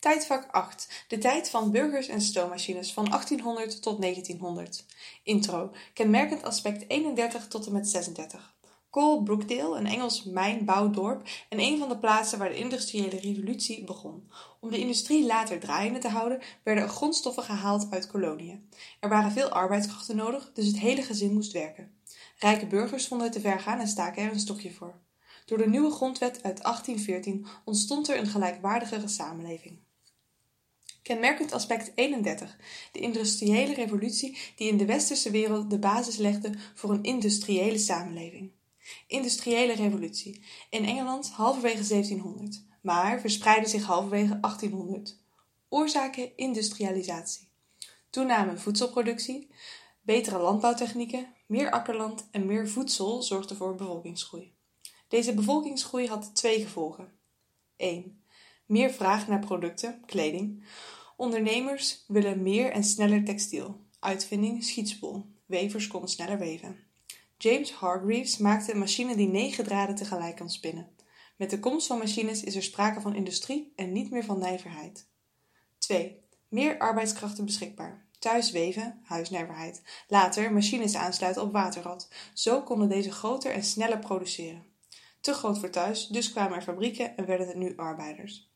Tijdvak 8. De tijd van burgers en stoommachines van 1800 tot 1900. Intro. Kenmerkend aspect 31 tot en met 36. Cole Brookdale, een Engels mijnbouwdorp en een van de plaatsen waar de industriële revolutie begon. Om de industrie later draaiende te houden, werden er grondstoffen gehaald uit koloniën. Er waren veel arbeidskrachten nodig, dus het hele gezin moest werken. Rijke burgers vonden het te ver gaan en staken er een stokje voor. Door de nieuwe grondwet uit 1814 ontstond er een gelijkwaardigere samenleving. Kenmerkend aspect 31. De industriële revolutie die in de westerse wereld de basis legde voor een industriële samenleving. Industriële revolutie. In Engeland halverwege 1700, maar verspreidde zich halverwege 1800. Oorzaken industrialisatie. Toename voedselproductie, betere landbouwtechnieken, meer akkerland en meer voedsel zorgden voor bevolkingsgroei. Deze bevolkingsgroei had twee gevolgen. 1. Meer vraag naar producten, kleding. Ondernemers willen meer en sneller textiel. Uitvinding schietspoel. Wevers konden sneller weven. James Hargreaves maakte een machine die negen draden tegelijk kan spinnen. Met de komst van machines is er sprake van industrie en niet meer van nijverheid. 2. Meer arbeidskrachten beschikbaar. Thuis weven, huisnijverheid. Later machines aansluiten op waterrad. Zo konden deze groter en sneller produceren. Te groot voor thuis, dus kwamen er fabrieken en werden het nu arbeiders.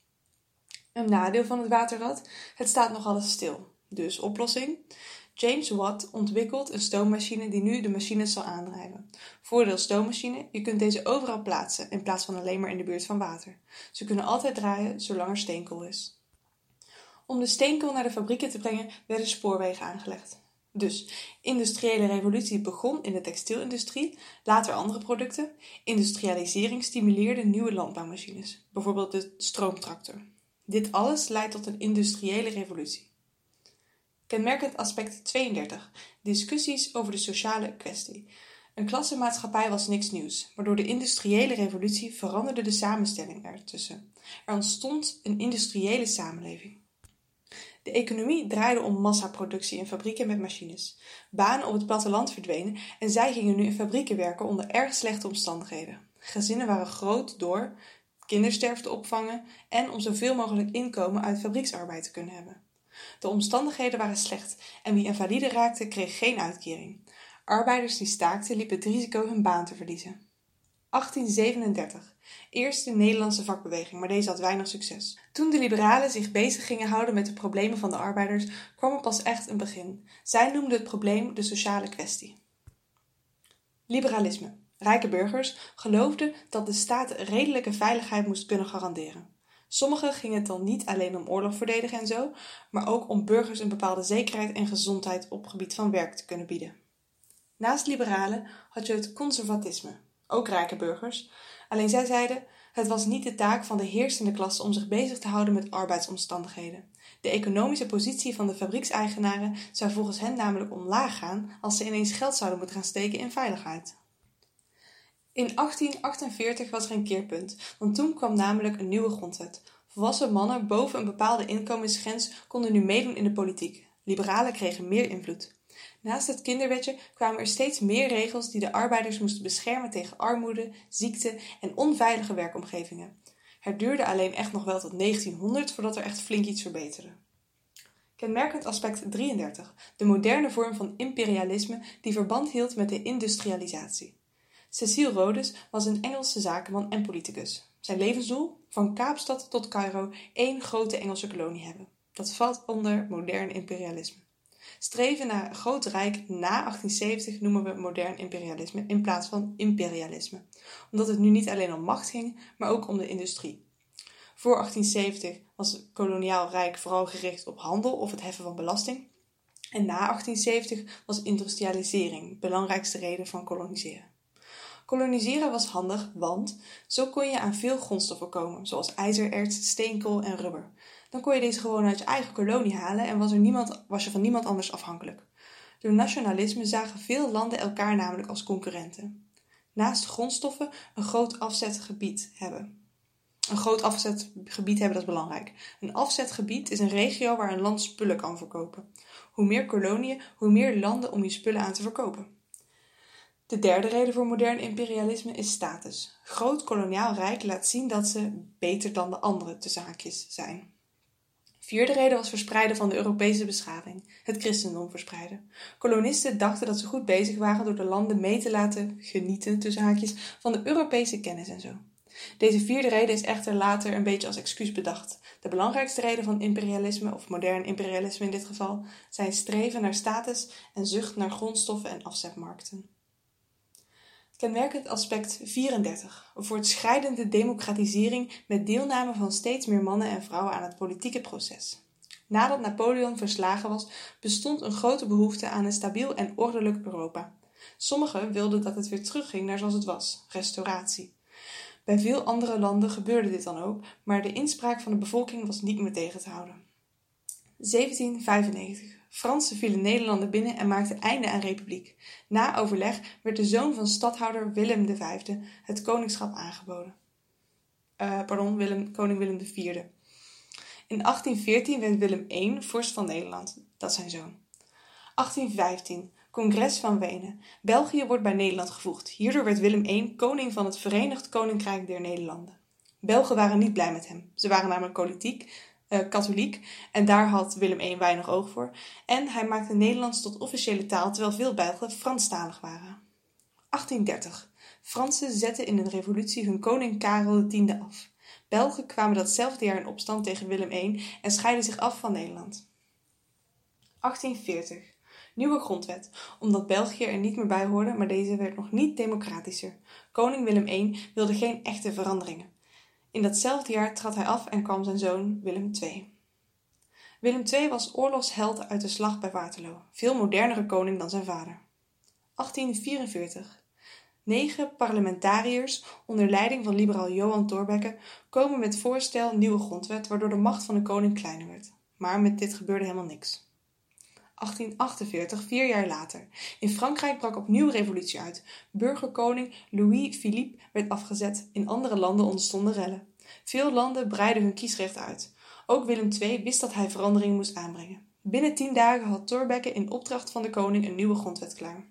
Een nadeel van het waterrad: het staat nog alles stil. Dus oplossing: James Watt ontwikkelt een stoommachine die nu de machines zal aandrijven. Voordeel stoommachine: je kunt deze overal plaatsen in plaats van alleen maar in de buurt van water. Ze kunnen altijd draaien zolang er steenkool is. Om de steenkool naar de fabrieken te brengen werden spoorwegen aangelegd. Dus industriële revolutie begon in de textielindustrie, later andere producten. Industrialisering stimuleerde nieuwe landbouwmachines, bijvoorbeeld de stroomtractor. Dit alles leidt tot een industriële revolutie. Kenmerkend aspect 32. Discussies over de sociale kwestie. Een klassenmaatschappij was niks nieuws, maar door de industriële revolutie veranderde de samenstelling ertussen. Er ontstond een industriële samenleving. De economie draaide om massaproductie in fabrieken met machines. Banen op het platteland verdwenen en zij gingen nu in fabrieken werken onder erg slechte omstandigheden. Gezinnen waren groot door kindersterfte opvangen en om zoveel mogelijk inkomen uit fabrieksarbeid te kunnen hebben. De omstandigheden waren slecht en wie invalide raakte kreeg geen uitkering. Arbeiders die staakten liepen het risico hun baan te verliezen. 1837. Eerste Nederlandse vakbeweging, maar deze had weinig succes. Toen de liberalen zich bezig gingen houden met de problemen van de arbeiders, kwam er pas echt een begin. Zij noemden het probleem de sociale kwestie. Liberalisme. Rijke burgers geloofden dat de staat redelijke veiligheid moest kunnen garanderen. Sommigen gingen het dan niet alleen om oorlog verdedigen en zo, maar ook om burgers een bepaalde zekerheid en gezondheid op gebied van werk te kunnen bieden. Naast liberalen had je het conservatisme, ook rijke burgers, alleen zij zeiden het was niet de taak van de heersende klasse om zich bezig te houden met arbeidsomstandigheden. De economische positie van de fabriekseigenaren zou volgens hen namelijk omlaag gaan als ze ineens geld zouden moeten gaan steken in veiligheid. In 1848 was er een keerpunt, want toen kwam namelijk een nieuwe grondwet. Volwassen mannen boven een bepaalde inkomensgrens konden nu meedoen in de politiek. Liberalen kregen meer invloed. Naast het kinderwetje kwamen er steeds meer regels die de arbeiders moesten beschermen tegen armoede, ziekte en onveilige werkomgevingen. Het duurde alleen echt nog wel tot 1900 voordat er echt flink iets verbeterde. Kenmerkend aspect 33. De moderne vorm van imperialisme die verband hield met de industrialisatie. Cecile Rhodes was een Engelse zakenman en politicus. Zijn levensdoel? Van Kaapstad tot Cairo één grote Engelse kolonie hebben. Dat valt onder modern imperialisme. Streven naar een groot rijk na 1870 noemen we modern imperialisme in plaats van imperialisme, omdat het nu niet alleen om macht ging, maar ook om de industrie. Voor 1870 was het koloniaal rijk vooral gericht op handel of het heffen van belasting. En na 1870 was industrialisering de belangrijkste reden van koloniseren. Koloniseren was handig, want zo kon je aan veel grondstoffen komen, zoals ijzererts, steenkool en rubber. Dan kon je deze gewoon uit je eigen kolonie halen en was, er niemand, was je van niemand anders afhankelijk. Door nationalisme zagen veel landen elkaar namelijk als concurrenten. Naast grondstoffen een groot afzetgebied hebben. Een groot afzetgebied hebben, dat is belangrijk. Een afzetgebied is een regio waar een land spullen kan verkopen. Hoe meer koloniën, hoe meer landen om je spullen aan te verkopen. De derde reden voor modern imperialisme is status. Groot koloniaal rijk laat zien dat ze beter dan de andere te zaakjes zijn. Vierde reden was verspreiden van de Europese beschaving, het christendom verspreiden. Kolonisten dachten dat ze goed bezig waren door de landen mee te laten genieten, tussen haakjes, van de Europese kennis en zo. Deze vierde reden is echter later een beetje als excuus bedacht. De belangrijkste reden van imperialisme, of modern imperialisme in dit geval, zijn streven naar status en zucht naar grondstoffen en afzetmarkten. Kenmerkend aspect 34. Voortschrijdende democratisering met deelname van steeds meer mannen en vrouwen aan het politieke proces. Nadat Napoleon verslagen was, bestond een grote behoefte aan een stabiel en ordelijk Europa. Sommigen wilden dat het weer terugging naar zoals het was, restauratie. Bij veel andere landen gebeurde dit dan ook, maar de inspraak van de bevolking was niet meer tegen te houden. 1795. Fransen vielen Nederlanden binnen en maakten einde aan republiek. Na overleg werd de zoon van stadhouder Willem V het koningschap aangeboden. Uh, pardon, Willem, koning Willem IV. In 1814 werd Willem I vorst van Nederland, dat zijn zoon. 1815. Congres van Wenen. België wordt bij Nederland gevoegd. Hierdoor werd Willem I koning van het Verenigd Koninkrijk der Nederlanden. Belgen waren niet blij met hem. Ze waren namelijk politiek, uh, katholiek en daar had Willem I weinig oog voor. En hij maakte Nederlands tot officiële taal terwijl veel Belgen Franstalig waren. 1830. Fransen zetten in een revolutie hun koning Karel X af. Belgen kwamen datzelfde jaar in opstand tegen Willem I en scheiden zich af van Nederland. 1840. Nieuwe grondwet, omdat België er niet meer bij hoorde, maar deze werd nog niet democratischer. Koning Willem I wilde geen echte veranderingen. In datzelfde jaar trad hij af en kwam zijn zoon Willem II. Willem II was oorlogsheld uit de slag bij Waterloo, veel modernere koning dan zijn vader. 1844. Negen parlementariërs onder leiding van liberaal Johan Thorbecke komen met voorstel nieuwe grondwet waardoor de macht van de koning kleiner werd. Maar met dit gebeurde helemaal niks. 1848, vier jaar later. In Frankrijk brak opnieuw revolutie uit. Burgerkoning Louis-Philippe werd afgezet. In andere landen ontstonden rellen. Veel landen breidden hun kiesrecht uit. Ook Willem II wist dat hij verandering moest aanbrengen. Binnen tien dagen had Thorbecke in opdracht van de koning een nieuwe grondwet klaar.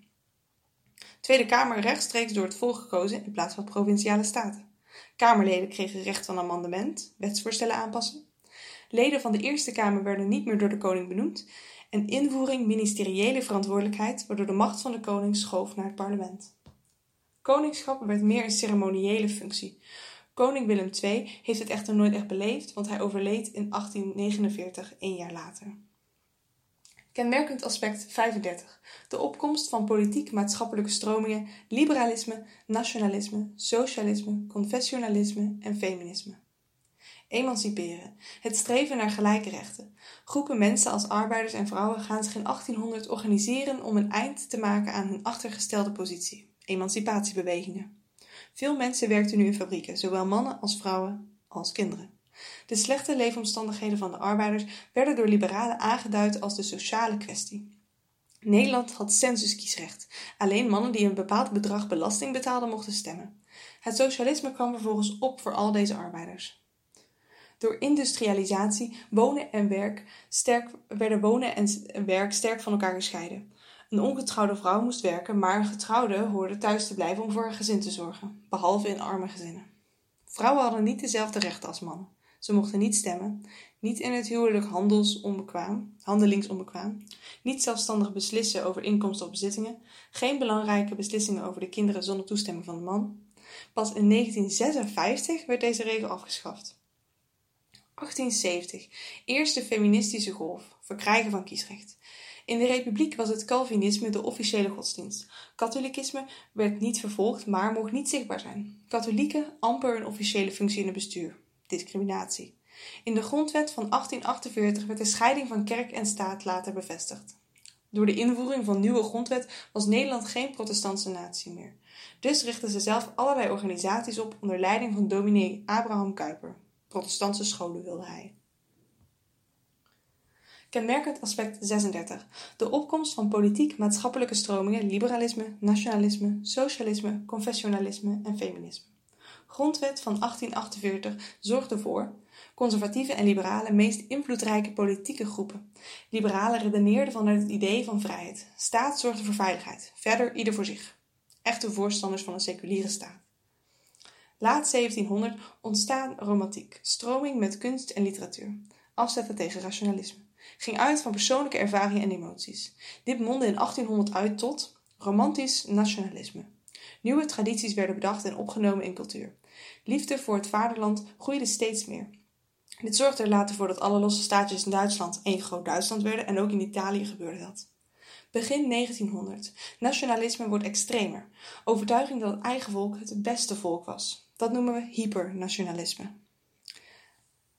Tweede Kamer rechtstreeks door het volk gekozen in plaats van provinciale staten. Kamerleden kregen recht van amendement, wetsvoorstellen aanpassen. Leden van de Eerste Kamer werden niet meer door de koning benoemd en invoering ministeriële verantwoordelijkheid, waardoor de macht van de koning schoof naar het parlement. Koningschap werd meer een ceremoniële functie. Koning Willem II heeft het echter nooit echt beleefd, want hij overleed in 1849, één jaar later. Kenmerkend aspect 35. De opkomst van politiek-maatschappelijke stromingen, liberalisme, nationalisme, socialisme, confessionalisme en feminisme. Emanciperen. Het streven naar gelijke rechten. Groepen mensen als arbeiders en vrouwen gaan zich in 1800 organiseren om een eind te maken aan hun achtergestelde positie. Emancipatiebewegingen. Veel mensen werkten nu in fabrieken, zowel mannen als vrouwen als kinderen. De slechte leefomstandigheden van de arbeiders werden door liberalen aangeduid als de sociale kwestie. Nederland had censuskiesrecht. Alleen mannen die een bepaald bedrag belasting betaalden mochten stemmen. Het socialisme kwam vervolgens op voor al deze arbeiders. Door industrialisatie wonen en werk sterk, werden wonen en werk sterk van elkaar gescheiden. Een ongetrouwde vrouw moest werken, maar een getrouwde hoorde thuis te blijven om voor haar gezin te zorgen, behalve in arme gezinnen. Vrouwen hadden niet dezelfde rechten als mannen. Ze mochten niet stemmen, niet in het huwelijk handelsonbekwaam, handelingsonbekwaam, niet zelfstandig beslissen over inkomsten of bezittingen, geen belangrijke beslissingen over de kinderen zonder toestemming van de man. Pas in 1956 werd deze regel afgeschaft. 1870. Eerste feministische golf. Verkrijgen van kiesrecht. In de Republiek was het Calvinisme de officiële godsdienst. Katholiekisme werd niet vervolgd, maar mocht niet zichtbaar zijn. Katholieken amper een officiële functie in het bestuur. Discriminatie. In de grondwet van 1848 werd de scheiding van kerk en staat later bevestigd. Door de invoering van nieuwe grondwet was Nederland geen protestantse natie meer. Dus richtten ze zelf allerlei organisaties op onder leiding van dominee Abraham Kuyper. Protestantse scholen wilde hij. Kenmerkend aspect 36. De opkomst van politiek-maatschappelijke stromingen, liberalisme, nationalisme, socialisme, confessionalisme en feminisme. Grondwet van 1848 zorgde voor conservatieve en liberale meest invloedrijke politieke groepen. Liberalen redeneerden vanuit het idee van vrijheid. Staat zorgde voor veiligheid, verder ieder voor zich. Echte voorstanders van een seculiere staat. Laat 1700 ontstaan romantiek, stroming met kunst en literatuur. afzetten tegen rationalisme. Ging uit van persoonlijke ervaringen en emoties. Dit mondde in 1800 uit tot romantisch nationalisme. Nieuwe tradities werden bedacht en opgenomen in cultuur. Liefde voor het vaderland groeide steeds meer. Dit zorgde er later voor dat alle losse staatjes in Duitsland één groot Duitsland werden en ook in Italië gebeurde dat. Begin 1900. Nationalisme wordt extremer. Overtuiging dat het eigen volk het beste volk was. Dat noemen we hypernationalisme.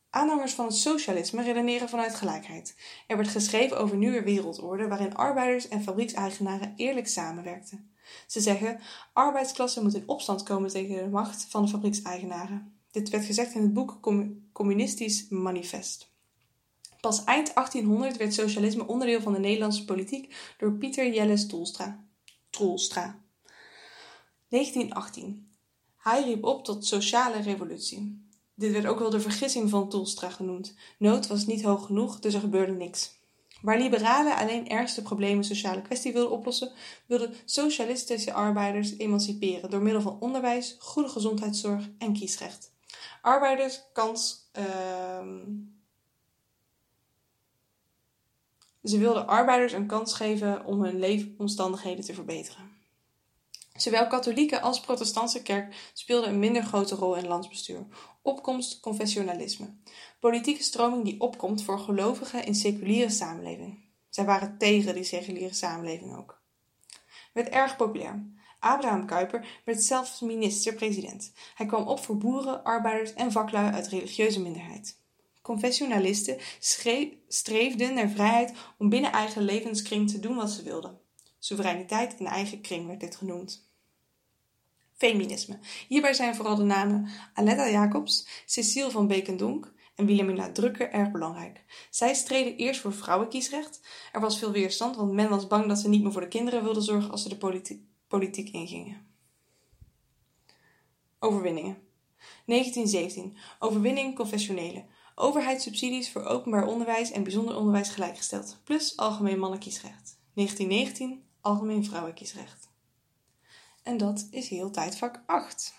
Aanhangers van het socialisme redeneren vanuit gelijkheid. Er werd geschreven over nieuwe wereldorde waarin arbeiders en fabriekseigenaren eerlijk samenwerkten. Ze zeggen: arbeidsklasse moet in opstand komen tegen de macht van de fabriekseigenaren. Dit werd gezegd in het boek Communistisch Manifest. Pas eind 1800 werd socialisme onderdeel van de Nederlandse politiek door Pieter Jelles. Troelstra. 1918. Hij riep op tot sociale revolutie. Dit werd ook wel de vergissing van Toelstra genoemd. Nood was niet hoog genoeg, dus er gebeurde niks. Waar liberalen alleen ergste problemen sociale kwestie wilden oplossen, wilden socialistische arbeiders emanciperen door middel van onderwijs, goede gezondheidszorg en kiesrecht. Arbeiders kans. Uh, ze wilden arbeiders een kans geven om hun leefomstandigheden te verbeteren. Zowel katholieke als protestantse kerk speelden een minder grote rol in landsbestuur. Opkomst confessionalisme. Politieke stroming die opkomt voor gelovigen in seculiere samenleving. Zij waren tegen die seculiere samenleving ook. Werd erg populair. Abraham Kuyper werd zelfs minister-president. Hij kwam op voor boeren, arbeiders en vaklui uit religieuze minderheid. Confessionalisten streefden naar vrijheid om binnen eigen levenskring te doen wat ze wilden. Soevereiniteit in eigen kring werd dit genoemd. Feminisme. Hierbij zijn vooral de namen Aletta Jacobs, Cecile van Beekendonk en Wilhelmina Drucker erg belangrijk. Zij streden eerst voor vrouwenkiesrecht. Er was veel weerstand, want men was bang dat ze niet meer voor de kinderen wilden zorgen als ze de politi politiek ingingen. Overwinningen. 1917. Overwinning confessionele. Overheidssubsidies voor openbaar onderwijs en bijzonder onderwijs gelijkgesteld, plus algemeen mannenkiesrecht. 1919 algemeen vrouwenkiesrecht. En dat is heel tijdvak 8.